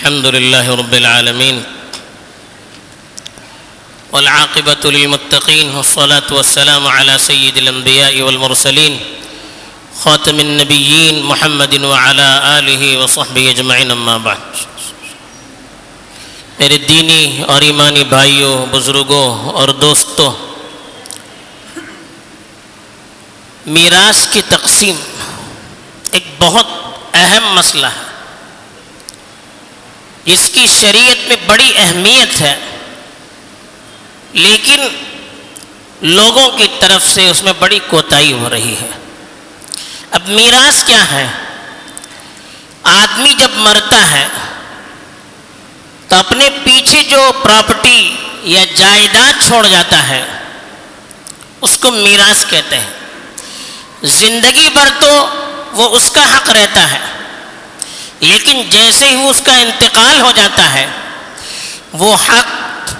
الحمد لله رب العالمين والعاقبة للمتقين والصلاة والسلام على سيد الأنبياء والمرسلين خاتم النبيين محمد وعلى آله وصحبه اجمعین اما بعد. میرے دینی اور ایمانی بھائیوں، بزرگوں اور دوستوں، میراث کی تقسیم ایک بہت اہم مسئلہ ہے۔ جس کی شریعت میں بڑی اہمیت ہے، لیکن لوگوں کی طرف سے اس میں بڑی کوتاہی ہو رہی ہے۔ اب میراث کیا ہے؟ آدمی جب مرتا ہے تو اپنے پیچھے جو پراپرٹی یا جائیداد چھوڑ جاتا ہے، اس کو میراث کہتے ہیں۔ زندگی بھر تو وہ اس کا حق رہتا ہے۔ لیکن جیسے ہی اس کا انتقال ہو جاتا ہے، وہ حق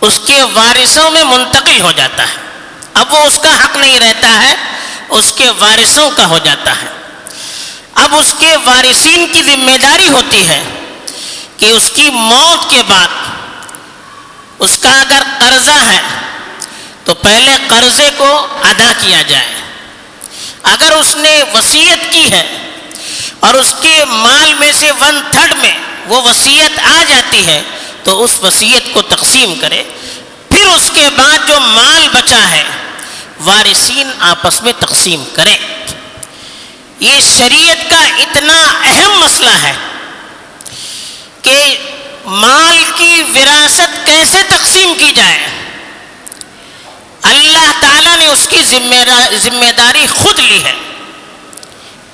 اس کے وارثوں میں منتقل ہو جاتا ہے۔ اب وہ اس کا حق نہیں رہتا ہے، اس کے وارثوں کا ہو جاتا ہے۔ اب اس کے وارثین کی ذمہ داری ہوتی ہے کہ اس کی موت کے بعد اس کا اگر قرضہ ہے تو پہلے قرضے کو ادا کیا جائے۔ اگر اس نے وسیعت کی ہے اور اس کے مال میں سے ون تھرڈ میں وہ وسیعت آ جاتی ہے، تو اس وسیعت کو تقسیم کرے۔ پھر اس کے بعد جو مال بچا ہے، وارثین آپس میں تقسیم کریں۔ یہ شریعت کا اتنا اہم مسئلہ ہے کہ مال کی وراثت کیسے تقسیم کی جائے۔ اللہ تعالیٰ نے اس کی ذمہ داری خود لی ہے۔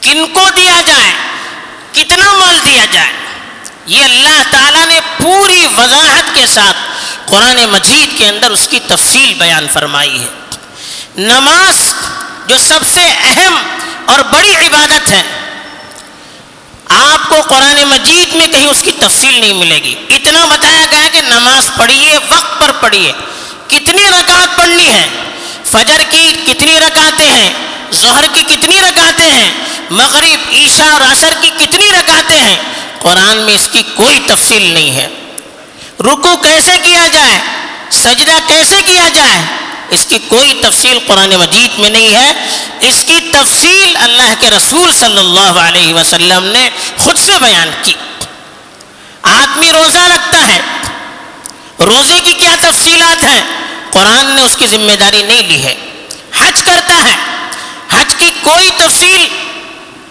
کن کو دیا جائے، کتنا مال دیا جائے؟ یہ اللہ تعالیٰ نے پوری وضاحت کے ساتھ قرآن مجید کے اندر اس کی تفصیل بیان فرمائی ہے۔ نماز جو سب سے اہم اور بڑی عبادت ہے، آپ کو قرآن مجید میں کہیں اس کی تفصیل نہیں ملے گی۔ اتنا بتایا گیا کہ نماز پڑھیے، وقت پر پڑھیے۔ کتنی رکعت پڑھنی ہے؟ فجر کی کتنی رکعتیں ہیں؟ ظہر کی کتنی رکعتیں ہیں؟ مغرب، عشاء اور عصر کی کتنی رکعتیں ہیں؟ قرآن میں اس کی کوئی تفصیل نہیں ہے۔ رکو کیسے کیا جائے؟ سجدہ کیسے کیا جائے؟ اس کی کوئی تفصیل قرآن مجید میں نہیں ہے۔ اس کی تفصیل اللہ کے رسول صلی اللہ علیہ وسلم نے خود سے بیان کی۔ آدمی روزہ رکھتا ہے۔ روزے کی کیا تفصیلات ہیں؟ قرآن نے اس کی ذمہ داری نہیں لی ہے۔ حج کرتا ہے۔ حج کی کوئی تفصیل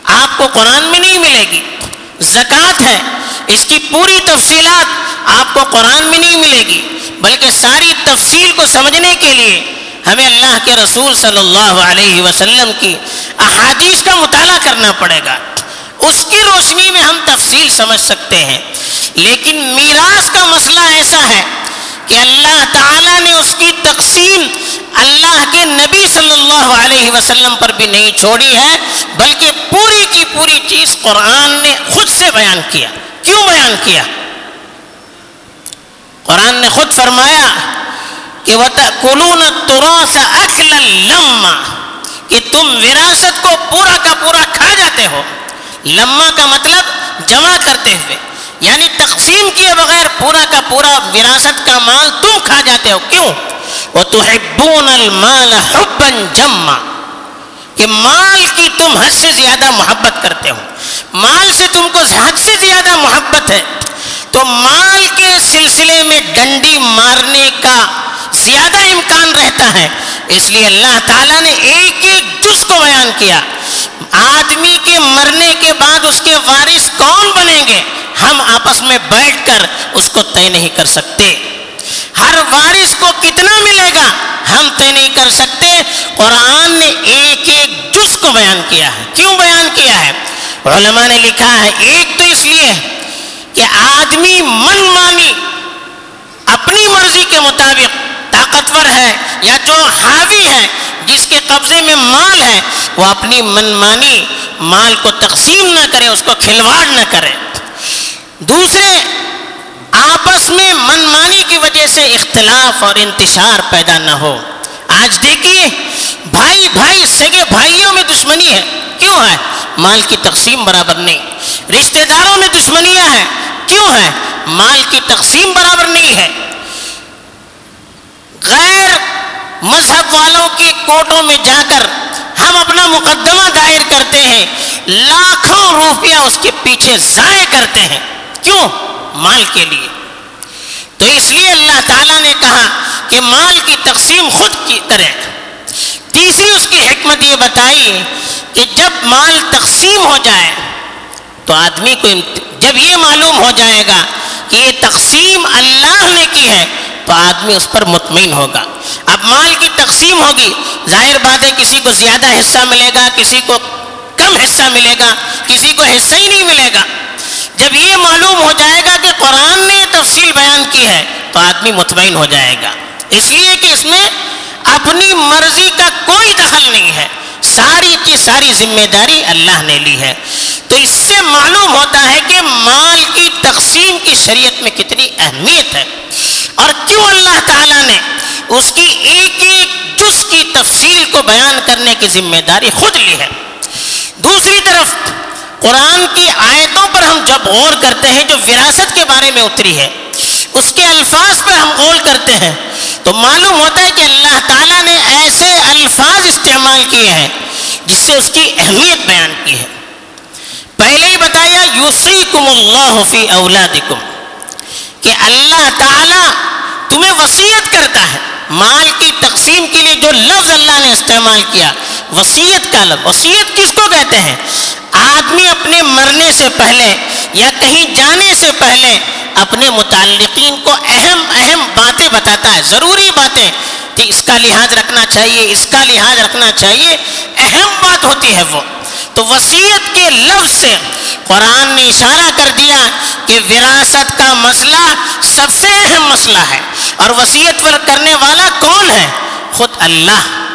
آپ کو قرآن میں نہیں ملے گی۔ زکوٰۃ ہے۔ اس کی پوری تفصیلات آپ کو قرآن میں نہیں ملے گی۔ بلکہ ساری تفصیل کو سمجھنے کے لیے ہمیں اللہ کے رسول صلی اللہ علیہ وسلم کی احادیث کا مطالعہ کرنا پڑے گا۔ اس کی روشنی میں ہم تفصیل سمجھ سکتے ہیں۔ لیکن میراث کا مسئلہ ایسا ہے کہ اللہ تعالیٰ نے اس کی تقسیم اللہ کے نبی صلی اللہ علیہ وسلم پر بھی نہیں چھوڑی ہے، بلکہ پوری کی پوری چیز قرآن نے خود سے بیان کیا۔ کیوں بیان کیا؟ قرآن نے خود فرمایا کہ وَتَأْكُلُونَ التُّرَاثَ أَكْلًا لَمَّا، کہ تم وراثت کو پورا کا پورا کھا جاتے ہو۔ لمہ کا مطلب جمع کرتے ہوئے۔ یعنی تقسیم کیے بغیر پورا کا پورا وراثت کا مال تم کھا جاتے ہو، کیوں؟ وَتُحِبُّونَ الْمَالَ حُبًّا جَمَّا، کہ مال کی تم حد سے زیادہ محبت کرتے ہو۔ مال سے تم کو حد سے زیادہ محبت ہے۔ تو مال کے سلسلے میں ڈنڈی مارنے کا زیادہ امکان رہتا ہے۔ اس لیے اللہ تعالیٰ نے ایک ایک جز کو بیان کیا۔ آدمی کے مرنے کے بعد اس کے وارث کون بنیں گے؟ ہم آپس میں بیٹھ کر اس کو طے نہیں کر سکتے۔ ہر وارث کو کتنا ملے گا ہم طے نہیں کر سکتے۔ قرآن نے ایک ایک جز کو بیان کیا ہے۔ کیوں بیان کیا ہے؟ علماء نے لکھا ہے ایک تو اس لیے کہ آدمی من مانی اپنی مرضی کے مطابق طاقتور ہے یا جو حاوی ہے، جس کے قبضے میں مال ہے، وہ اپنی من مانی مال کو تقسیم نہ کرے، اس کو کھلواڑ نہ کرے۔ دوسرے، آپس میں من مانی کی وجہ سے اختلاف اور انتشار پیدا نہ ہو۔ آج دیکھیے، بھائی بھائی، سگے بھائیوں میں دشمنی ہے۔ کیوں ہے؟ مال کی تقسیم برابر نہیں۔ رشتہ داروں میں دشمنیاں ہیں۔ کیوں ہے مال کی تقسیم برابر نہیں ہے۔ غیر مذہب والوں کے کوٹوں میں جا کر ہم اپنا مقدمہ دائر کرتے ہیں، لاکھوں روپیہ اس کے پیچھے ضائع کرتے ہیں۔ کیوں مال کے لیے۔ تو اس لیے اللہ تعالیٰ نے کہا کہ مال کی تقسیم خود کی کرے تیسری اس کی حکمت یہ بتائی کہ جب مال تقسیم ہو جائے تو آدمی کو جب یہ معلوم ہو جائے گا کہ یہ تقسیم اللہ نے کی ہے تو آدمی اس پر مطمئن ہوگا۔ اب مال کی تقسیم ہوگی، ظاہر بات ہے کسی کو زیادہ حصہ ملے گا، کسی کو کم حصہ ملے گا، کسی کو حصہ ہی نہیں ملے گا۔ جب یہ معلوم ہو جائے گا کہ قرآن نے تفصیل بیان کی ہے، تو آدمی مطمئن ہو جائے گا۔ اس لیے کہ اس میں اپنی مرضی کا کوئی دخل نہیں ہے۔ ساری کی ساری ذمہ داری اللہ نے لی ہے۔ تو اس سے معلوم ہوتا ہے کہ مال کی تقسیم کی شریعت میں کتنی اہمیت ہے۔ اور کیوں اللہ تعالیٰ نے اس کی ایک ایک جز کی تفصیل کو بیان کرنے کی ذمہ داری خود لی ہے؟ دوسری طرف قرآن کی آیتوں پر ہم جب غور کرتے ہیں، جو وراثت کے بارے میں اتری ہے، اس کے الفاظ پر ہم غور کرتے ہیں، تو معلوم ہوتا ہے کہ اللہ تعالیٰ نے ایسے الفاظ استعمال کیے ہیں، جس سے اس کی اہمیت بیان کی ہے۔ پہلے ہی بتایا یوسی کم اللہ فی اولادکم، کہ اللہ تعالیٰ تمہیں وسیعت کرتا ہے۔ مال کی تقسیم کے لیے جو لفظ اللہ نے استعمال کیا وسیعت کا لفظ وسیعت کس کو کہتے ہیں؟ آدمی اپنے مرنے سے پہلے یا کہیں جانے سے پہلے اپنے متعلقین کو اہم اہم باتیں بتاتا ہے، ضروری باتیں کہ اس کا لحاظ رکھنا چاہیے، اس کا لحاظ رکھنا چاہیے، اہم بات ہوتی ہے وہ۔ تو وسیعت کے لفظ سے قرآن نے اشارہ کر دیا کہ وراثت کا مسئلہ سب سے اہم مسئلہ ہے۔ اور وسیعت پر کرنے والا کون ہے؟ خود اللہ۔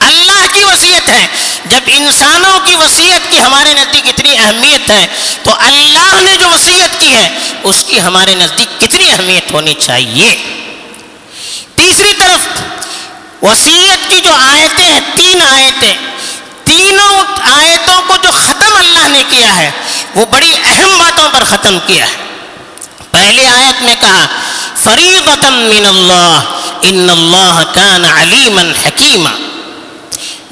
اللہ کی وسیعت ہے۔ جب انسانوں کی وسیعت کی ہمارے نزدیک اتنی اہمیت ہے، تو اللہ نے جو وسیعت کی ہے، اس کی ہمارے نزدیک کتنی اہمیت ہونی چاہیے۔ تیسری طرف وسیعت کی جو آیتیں ہیں، تین آیتیں۔ تینوں آیتوں کو جو ختم اللہ نے کیا ہے، وہ بڑی اہم باتوں پر ختم کیا ہے۔ پہلی آیت میں کہا، فریضتا من اللہ، ان اللہ کان علیما حکیما۔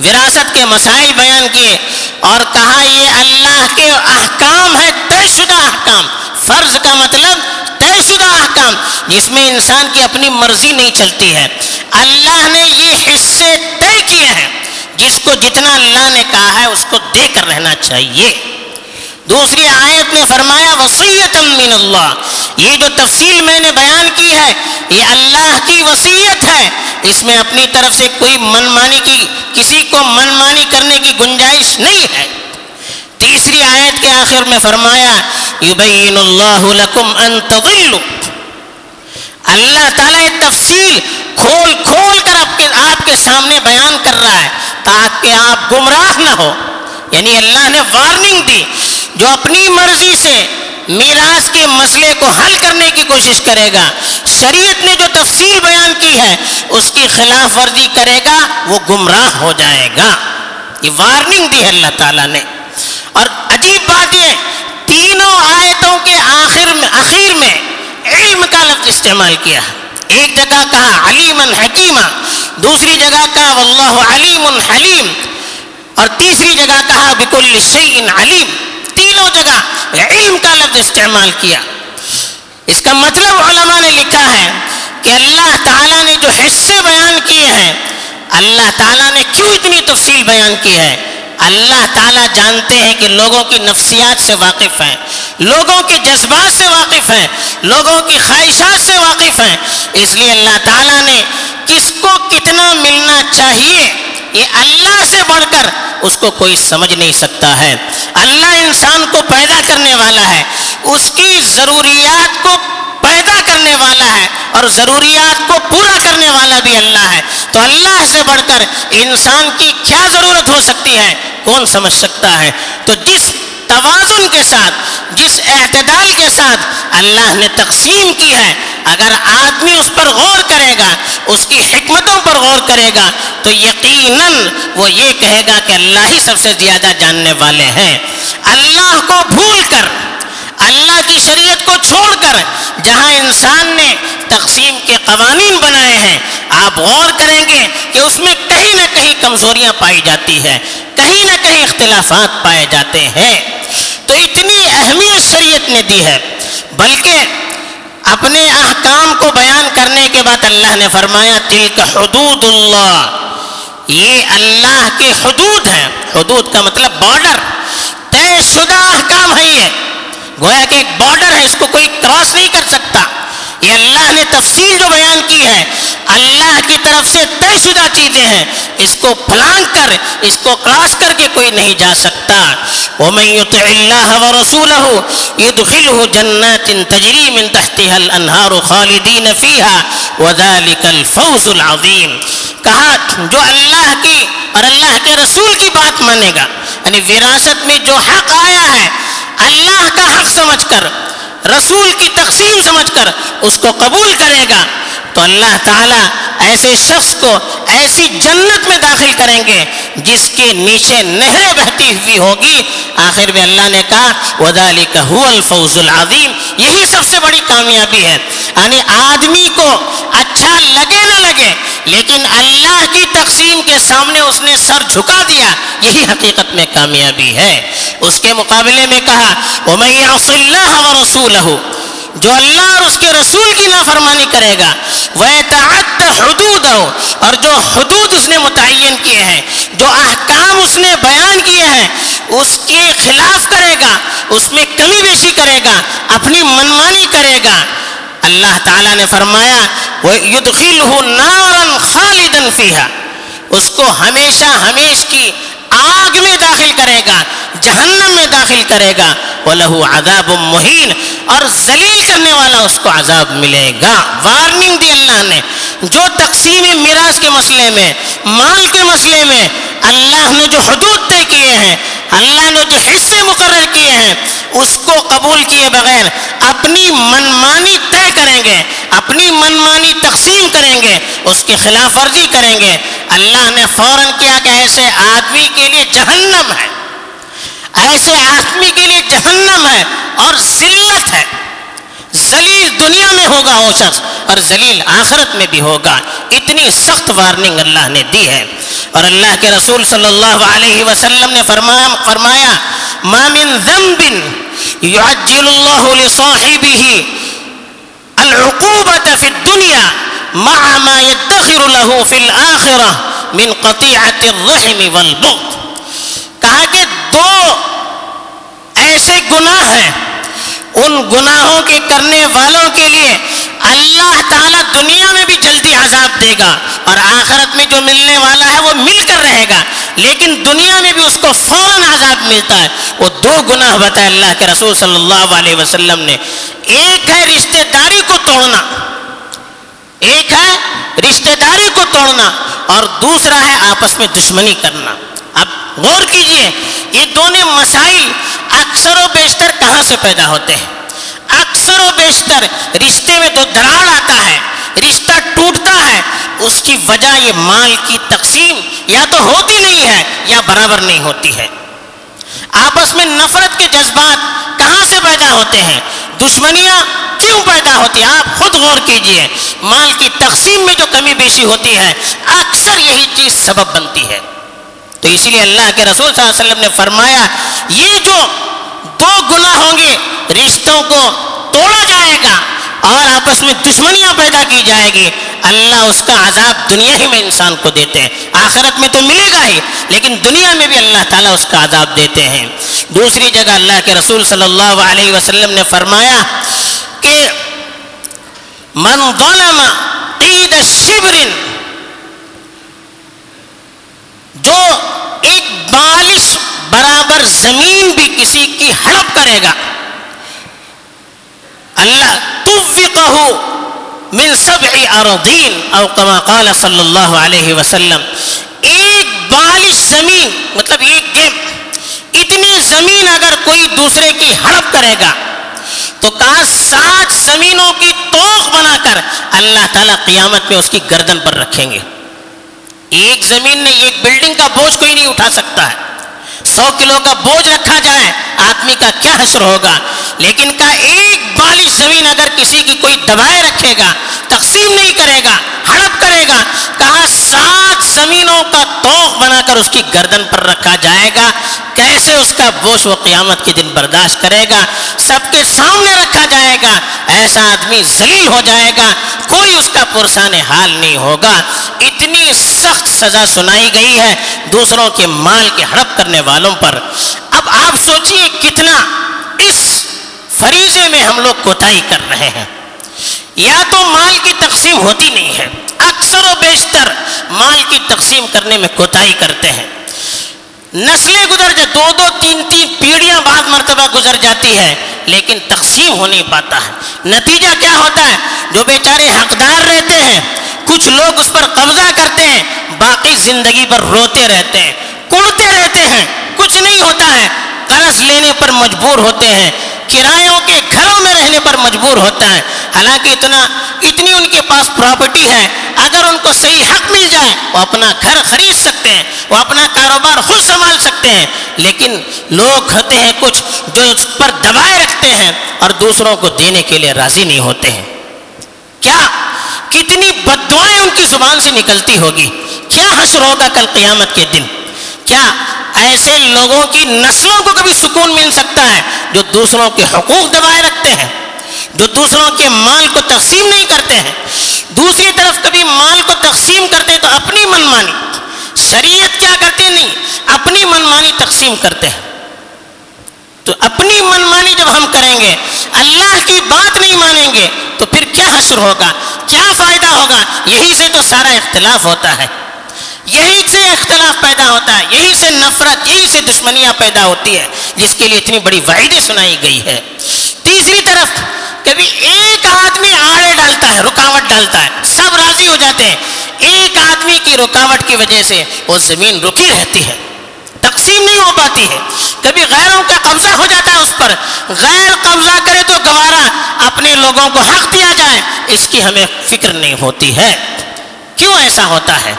وراثت کے مسائل بیان کیے اور کہا یہ اللہ کے احکام ہے طے شدہ احکام۔ فرض کا مطلب طے شدہ احکام۔ جس میں انسان کی اپنی مرضی نہیں چلتی ہے۔ اللہ نے یہ حصے طے کیے ہیں۔ جس کو جتنا اللہ نے کہا ہے اس کو دے کر رہنا چاہیے۔ دوسری آیت میں فرمایا وسیعت من اللہ۔ یہ جو تفصیل میں نے بیان کی ہے، یہ اللہ کی وسیعت ہے۔ اس میں اپنی طرف سے کوئی من مانی کی کسی کو من مانی کرنے کی گنجائش نہیں ہے۔ تیسری آیت کے آخر میں فرمایا، یبین اللہ لکم ان تضلوا۔ اللہ تعالیٰ تفصیل کھول کھول کر آپ کے آپ کے سامنے بیان کر رہا ہے، تاکہ آپ گمراہ نہ ہو۔ یعنی اللہ نے وارننگ دی، جو اپنی مرضی سے میراث کے مسئلے کو حل کرنے کی کوشش کرے گا۔ شریعت نے جو تفصیل بیان کی ہے، اس کی خلاف ورزی کرے گا، وہ گمراہ ہو جائے گا۔ یہ وارننگ دی ہے اللہ تعالیٰ نے۔ اور عجیب بات یہ تینوں آیتوں کے آخر میں آخر میں علم کا لفظ استعمال کیا۔ ایک جگہ کہا علیم حکیمہ، دوسری جگہ کہا، واللہ علیم حلیم۔ اور تیسری جگہ کہا، بکل شیء علیم۔ تینوں جگہ علم کا لفظ استعمال کیا۔ اس کا مطلب علماء نے لکھا ہے کہ اللہ تعالیٰ نے جو حصے بیان کیے ہیں، اللہ تعالیٰ نے کیوں اتنی تفصیل بیان کی ہے؟ اللہ تعالیٰ جانتے ہیں کہ لوگوں کی نفسیات سے واقف ہیں، لوگوں کے جذبات سے واقف ہیں، لوگوں کی خواہشات سے واقف ہیں۔ اس لیے اللہ تعالیٰ نے کس کو کتنا ملنا چاہیے یہ اللہ سے بڑھ کر اس کو کوئی سمجھ نہیں سکتا ہے۔ اللہ انسان کو پیدا کرنے والا ہے۔ اس کی ضروریات کو پیدا کرنے والا ہے اور ضروریات کو پورا کرنے والا بھی اللہ ہے۔ تو اللہ سے بڑھ کر انسان کی کیا ضرورت ہو سکتی ہے؟ کون سمجھ سکتا ہے؟ تو جس توازن کے ساتھ، جس اعتدال کے ساتھ اللہ نے تقسیم کی ہے۔ اگر آدمی اس پر غور کرے گا، اس کی حکمتوں پر غور کرے گا، تو یقیناً وہ یہ کہے گا کہ اللہ ہی سب سے زیادہ جاننے والے ہیں۔ اللہ کو بھول کر، اللہ کی شریعت کو چھوڑ کر، جہاں انسان نے تقسیم کے قوانین بنائے ہیں، آپ غور کریں گے کہ اس میں کہیں نہ کہیں کمزوریاں پائی جاتی ہے کہیں نہ کہیں اختلافات پائے جاتے ہیں۔ تو اتنی اہمیت شریعت نے دی ہے۔ بلکہ اپنے احکام کو بیان کرنے کے بعد اللہ نے فرمایا، تلک حدود اللہ۔ یہ اللہ کے حدود ہیں۔ حدود کا مطلب بارڈر طے شدہ احکام ہے یہ۔ گویا کہ ایک بارڈر ہے، اس کو کوئی کراس نہیں کر سکتا۔ یہ اللہ نے تفصیل جو بیان کی ہے، اللہ کی طرف سے طے شدہ چیزیں ہیں۔ اس کو پھلانگ کر، اس کو کراس کر کے کوئی نہیں جا سکتا۔ وَمَن يُطِعِ اللَّهَ وَرَسُولَهُ يُدْخِلْهُ جَنَّاتٍ تَجْرِي مِن تَحْتِهَا الْأَنْهَارُ خَالِدِينَ فِيهَا وَذَلِكَ الْفَوْزُ الْعَظِيمُ۔ کہا، جو اللہ کی اور اللہ کے رسول کی بات مانے گا یعنی وراثت میں جو حق آیا ہے، اللہ کا حق سمجھ کر رسول کی تقسیم سمجھ کر اس کو قبول کرے گا، تو اللہ تعالیٰ ایسے شخص کو ایسی جنت میں داخل کریں گے، جس کے نیچے نہریں بہتی ہوئی ہوگی۔ آخر میں اللہ نے کہا، وَذَلِكَ هُوَ الْفَوْزُ الْعَظِيمُ۔ یہی سب سے بڑی کامیابی ہے۔ یعنی آدمی کو اچھا لگے نہ لگے، لیکن اللہ کی تقسیم کے سامنے اس نے سر جھکا دیا۔ یہی حقیقت میں کامیابی ہے۔ اس کے مقابلے میں کہا، وَمَن يَعْصِ اللَّهَ وَرَسُولَهُ جو اللہ اور اس کے رسول کی نافرمانی کرے گا وہ تعد حدود ہو اور جو حدود اس نے متعین کیے ہیں، جو احکام اس نے بیان کیے ہیں، اس کے خلاف کرے گا، اس میں کمی بیشی کرے گا، اپنی منمانی کرے گا۔ اللہ تعالیٰ نے فرمایا وہ يُدْخِلْهُ نَارًا خَالِدًا فِيهَا، اس کو ہمیشہ ہمیش کی آگ میں داخل کرے گا، جہنم میں داخل کرے گا۔ وَلَهُ عَذَابٌ مُحِينٌ اور ذلیل کرنے والا اس کو عذاب ملے گا۔ وارننگ دی اللہ نے۔ جو تقسیم میراث کے مسئلے میں، مال کے مسئلے میں اللہ نے جو حدود طے کیے ہیں، اللہ نے جو حصے مقرر کیے ہیں، اس کو قبول کیے بغیر اپنی منمانی طے کریں گے، اپنی منمانی تقسیم کریں گے، اس کی خلاف ورزی کریں گے۔ اللہ نے فوراً کیا کہ ایسے آدمی کے لیے جہنم ہے۔ ایسے آدمی کے لیے جہنم ہے اور ذلت ہے۔ ذلیل دنیا میں ہوگا وہ شخص اور ذلیل آخرت میں بھی ہوگا۔ اتنی سخت وارننگ اللہ نے دی ہے۔ اور اللہ کے رسول صلی اللہ علیہ وسلم نے فرمایا فرمایا، ما من ذنب يعجل الله لصاحبه العقوبة في الدنيا مع ما يدخر له في الآخرة من قطيعة الرحم والبغض۔ کہا کہ دو ایسے گناہ ہیں، ان گناہوں کے کرنے والوں کے لیے اللہ تعالیٰ دنیا میں بھی جلدی عذاب دے گا اور آخرت میں جو ملنے والا ہے وہ مل کر رہے گا۔ لیکن دنیا میں بھی اس کو فوراً عذاب ملتا ہے۔ وہ دو گناہ بتائے اللہ کے رسول صلی اللہ علیہ وسلم نے۔ ایک ہے رشتہ داری کو توڑنا۔ ایک ہے رشتہ داری کو توڑنا۔ اور دوسرا ہے آپس میں دشمنی کرنا۔ اب غور کیجیے، یہ دونوں مسائل اکثر و بیشتر کہاں سے پیدا ہوتے ہیں؟ اکثر و بیشتر رشتے میں تو دراڑ آتا ہے، رشتہ ٹوٹتا ہے، اس کی وجہ یہ مال کی تقسیم یا تو ہوتی نہیں ہے یا برابر نہیں ہوتی ہے۔ آپس میں نفرت کے جذبات کہاں سے پیدا ہوتے ہیں؟ دشمنیاں کیوں پیدا ہوتی ہیں؟ آپ خود غور کیجیے، مال کی تقسیم میں جو کمی بیشی ہوتی ہے، اکثر یہی چیز سبب بنتی ہے۔ تو اسی لیے اللہ کے رسول صلی اللہ علیہ وسلم نے فرمایا، یہ جو دو گناہ ہوں گے، رشتوں کو توڑا جائے گا اور آپس میں دشمنیاں پیدا کی جائے گی، اللہ اس کا عذاب دنیا ہی میں انسان کو دیتے ہیں۔ آخرت میں تو ملے گا ہی، لیکن دنیا میں بھی اللہ تعالیٰ اس کا عذاب دیتے ہیں۔ دوسری جگہ اللہ کے رسول صلی اللہ علیہ وسلم نے فرمایا کہ، من ظلم قید شبر جو ایک بالش برابر زمین بھی کسی کی ہڑپ کرے گا۔ اللہ توفقہ من سبع ارضین او کما قال صلی اللہ علیہ وسلم۔ ایک بالش زمین مطلب ایک گیم۔ اتنی زمین اگر کوئی دوسرے کی ہڑپ کرے گا، تو کہا سات زمینوں کی توق بنا کر اللہ تعالیٰ قیامت میں اس کی گردن پر رکھیں گے۔ ایک زمین نے ایک بلڈنگ کا بوجھ کوئی نہیں اٹھا سکتا۔ ہے سو کلو کا بوجھ رکھا جائے، آدمی کا کیا حشر ہوگا؟ لیکن کا ایک بالی زمین اگر کسی کی کوئی دبائے رکھے گا، تقسیم نہیں کرے گا، ہڑپ کرے گا کہا سات زمینوں کا توق بنا کر اس کی گردن پر رکھا جائے گا؟ کیسے اس کا بوش و قیامت کے دن برداشت کرے گا؟ سب کے سامنے رکھا جائے گا، ایسا آدمی ذلیل ہو جائے گا، کوئی اس کا پرسان حال نہیں ہوگا۔ اتنی سخت سزا سنائی گئی ہے دوسروں کے مال کے ہڑپ کرنے والوں پر۔ اب آپ سوچئے کتنا اس فریضے میں ہم لوگ کوتاہی کر رہے ہیں۔ یا تو مال کی تقسیم ہوتی نہیں ہے، اکثر و بیشتر مال کی تقسیم کرنے میں کوتاہی کرتے ہیں۔ نسلیں گزر جائے، دو دو، تین تین پیڑھیاں بعد مرتبہ گزر جاتی ہے لیکن تقسیم ہو نہیں پاتا ہے۔ نتیجہ کیا ہوتا ہے؟ جو بیچارے حقدار رہتے ہیں کچھ لوگ اس پر قبضہ کرتے ہیں، باقی زندگی پر روتے رہتے ہیں، کڑتے رہتے ہیں، کچھ نہیں ہوتا ہے۔ قرض لینے پر مجبور ہوتے ہیں، کرایوں کے گھروں میں رہنے پر مجبور ہوتا ہے۔ حالانکہ اتنا، اتنی ان کے پاس پراپرٹی ہے، اگر ان کو صحیح حق مل جائے، وہ اپنا گھر خرید سکتے ہیں، وہ اپنا کاروبار خود سنبھال سکتے ہیں۔ لیکن لوگ ہوتے ہیں کچھ جو اس پر دبائے رکھتے ہیں اور دوسروں کو دینے کے لیے راضی نہیں ہوتے ہیں۔ کیا کتنی بدوائیں ان کی زبان سے نکلتی ہوگی؟ کیا حشر ہوگا کل قیامت کے دن؟ کیا ایسے لوگوں کی نسلوں کو کبھی سکون مل سکتا ہے جو دوسروں کے حقوق دبائے رکھتے ہیں، جو دوسروں کے مال کو تقسیم نہیں کرتے ہیں؟ دوسری طرف کبھی مال کو تقسیم کرتے ہیں تو اپنی منمانی، شریعت کیا کرتے نہیں، اپنی منمانی تقسیم کرتے ہیں۔ تو اپنی منمانی جب ہم کریں گے، اللہ کی بات نہیں مانیں گے، تو پھر کیا حشر ہوگا؟ کیا فائدہ ہوگا؟ یہی سے تو سارا اختلاف ہوتا ہے۔ یہی سے اختلاف پیدا ہوتا ہے، یہی سے نفرت، یہی سے دشمنیاں پیدا ہوتی ہے، جس کے لیے اتنی بڑی وعیدیں سنائی گئی ہے۔ تیسری طرف، کبھی ایک آدمی آڑے ڈالتا ہے، رکاوٹ ڈالتا ہے، سب راضی ہو جاتے ہیں۔ ایک آدمی کی رکاوٹ کی وجہ سے وہ زمین رکی رہتی ہے۔ تقسیم نہیں ہو پاتی ہے۔ کبھی غیروں کا قبضہ ہو جاتا ہے اس پر۔ غیر قبضہ کرے تو گوارا اپنے لوگوں کو حق دیا جائے۔ اس کی ہمیں فکر نہیں ہوتی ہے۔ کیوں ایسا ہوتا ہے؟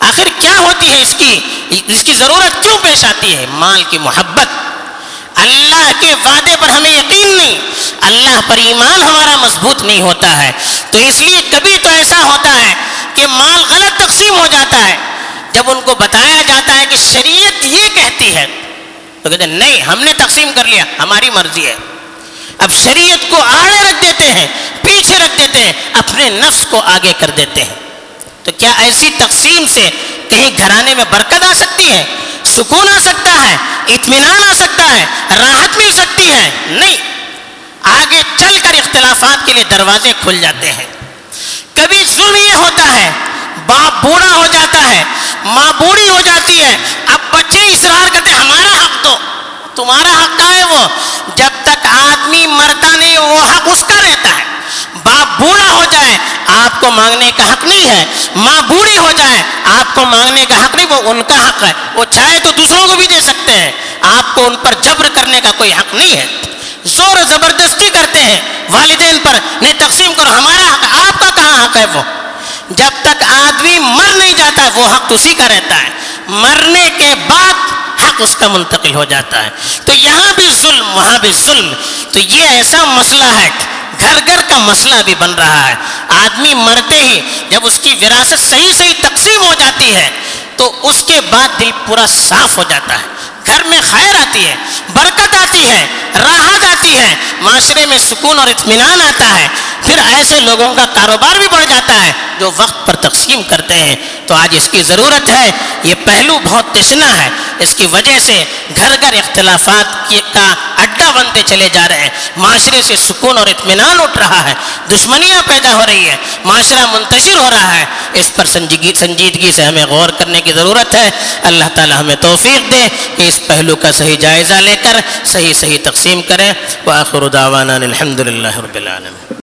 آخر کیا ہوتی ہے اس کی؟ اس کی ضرورت کیوں پیش آتی ہے؟ مال کی محبت۔ اللہ کے وعدے پر ہمیں یقین نہیں۔ اللہ پر ایمان ہمارا مضبوط نہیں ہوتا ہے۔ تو اس لیے کبھی تو ایسا ہوتا ہے کہ مال غلط تقسیم ہو جاتا ہے۔ جب ان کو بتایا جاتا ہے کہ شریعت یہ کہتی ہے، تو کہتے ہیں، نہیں، ہم نے تقسیم کر لیا، ہماری مرضی ہے۔ اب شریعت کو آڑے رکھ دیتے ہیں، پیچھے رکھ دیتے ہیں، اپنے نفس کو آگے کر دیتے ہیں۔ تو کیا ایسی تقسیم سے کہیں گھرانے میں برکت آ سکتی ہے؟ سکون آ سکتا ہے، اطمینان آ سکتا ہے، راحت مل سکتی ہے۔ نہیں، آگے چل کر اختلافات کے لیے دروازے کھل جاتے ہیں۔ کبھی ظلم یہ ہوتا ہے باپ بوڑھا ہو جاتا ہے، ماں بوڑھی ہو جاتی ہے۔ اب بچے اصرار کرتے ہیں، ہمارا حق دو تمہارا حق کا ہے وہ؟ جب تک آدمی مرتا نہیں، وہ حق اس کا رہتا ہے۔ باپ بوڑھا ہو جائے، آپ کو مانگنے کا حق نہیں ہے۔ ماں بوڑھی ہو جائے، آپ کو مانگنے کا حق نہیں، وہ ان کا حق ہے۔ وہ چاہے تو دوسروں کو بھی دے سکتے ہیں۔ آپ کو ان پر جبر کرنے کا کوئی حق نہیں ہے۔ زور زبردستی کرتے ہیں۔ والدین پر، نہیں، تقسیم کرو، ہمارا حق، آپ کا کہاں حق ہے وہ؟ جب تک آدمی مر نہیں جاتا وہ حق اسی کا رہتا ہے۔ مرنے کے بعد حق اس کا منتقل ہو جاتا ہے۔ تو یہاں بھی ظلم، وہاں بھی ظلم۔ تو یہ ایسا مسئلہ ہے، گھر گھر کا مسئلہ بھی بن رہا ہے۔ آدمی مرتے ہی جب اس کی وراثت صحیح صحیح تقسیم ہو جاتی ہے، تو اس کے بعد دل پورا صاف ہو جاتا ہے۔ گھر میں خیر آتی ہے، برکت آتی ہے، راحت آتی ہے۔ معاشرے میں سکون اور اطمینان آتا ہے، پھر ایسے لوگوں کا کاروبار بھی بڑھ جاتا ہے جو وقت پر تقسیم کرتے ہیں۔ تو آج اس کی ضرورت ہے، یہ پہلو بہت تشنا ہے۔ اس کی وجہ سے گھر گھر اختلافات کا اڈا بنتے چلے جا رہے ہیں۔ معاشرے سے سکون اور اطمینان اٹھ رہا ہے۔ دشمنیاں پیدا ہو رہی ہے معاشرہ منتشر ہو رہا ہے۔ اس پر سنجیدگی سے ہمیں غور کرنے کی ضرورت ہے۔ اللہ تعالی ہمیں توفیق دے کہ اس پہلو کا صحیح جائزہ لے کر صحیح صحیح تقسیم کریں۔ وآخر دعوانا الحمد للہ رب العالمين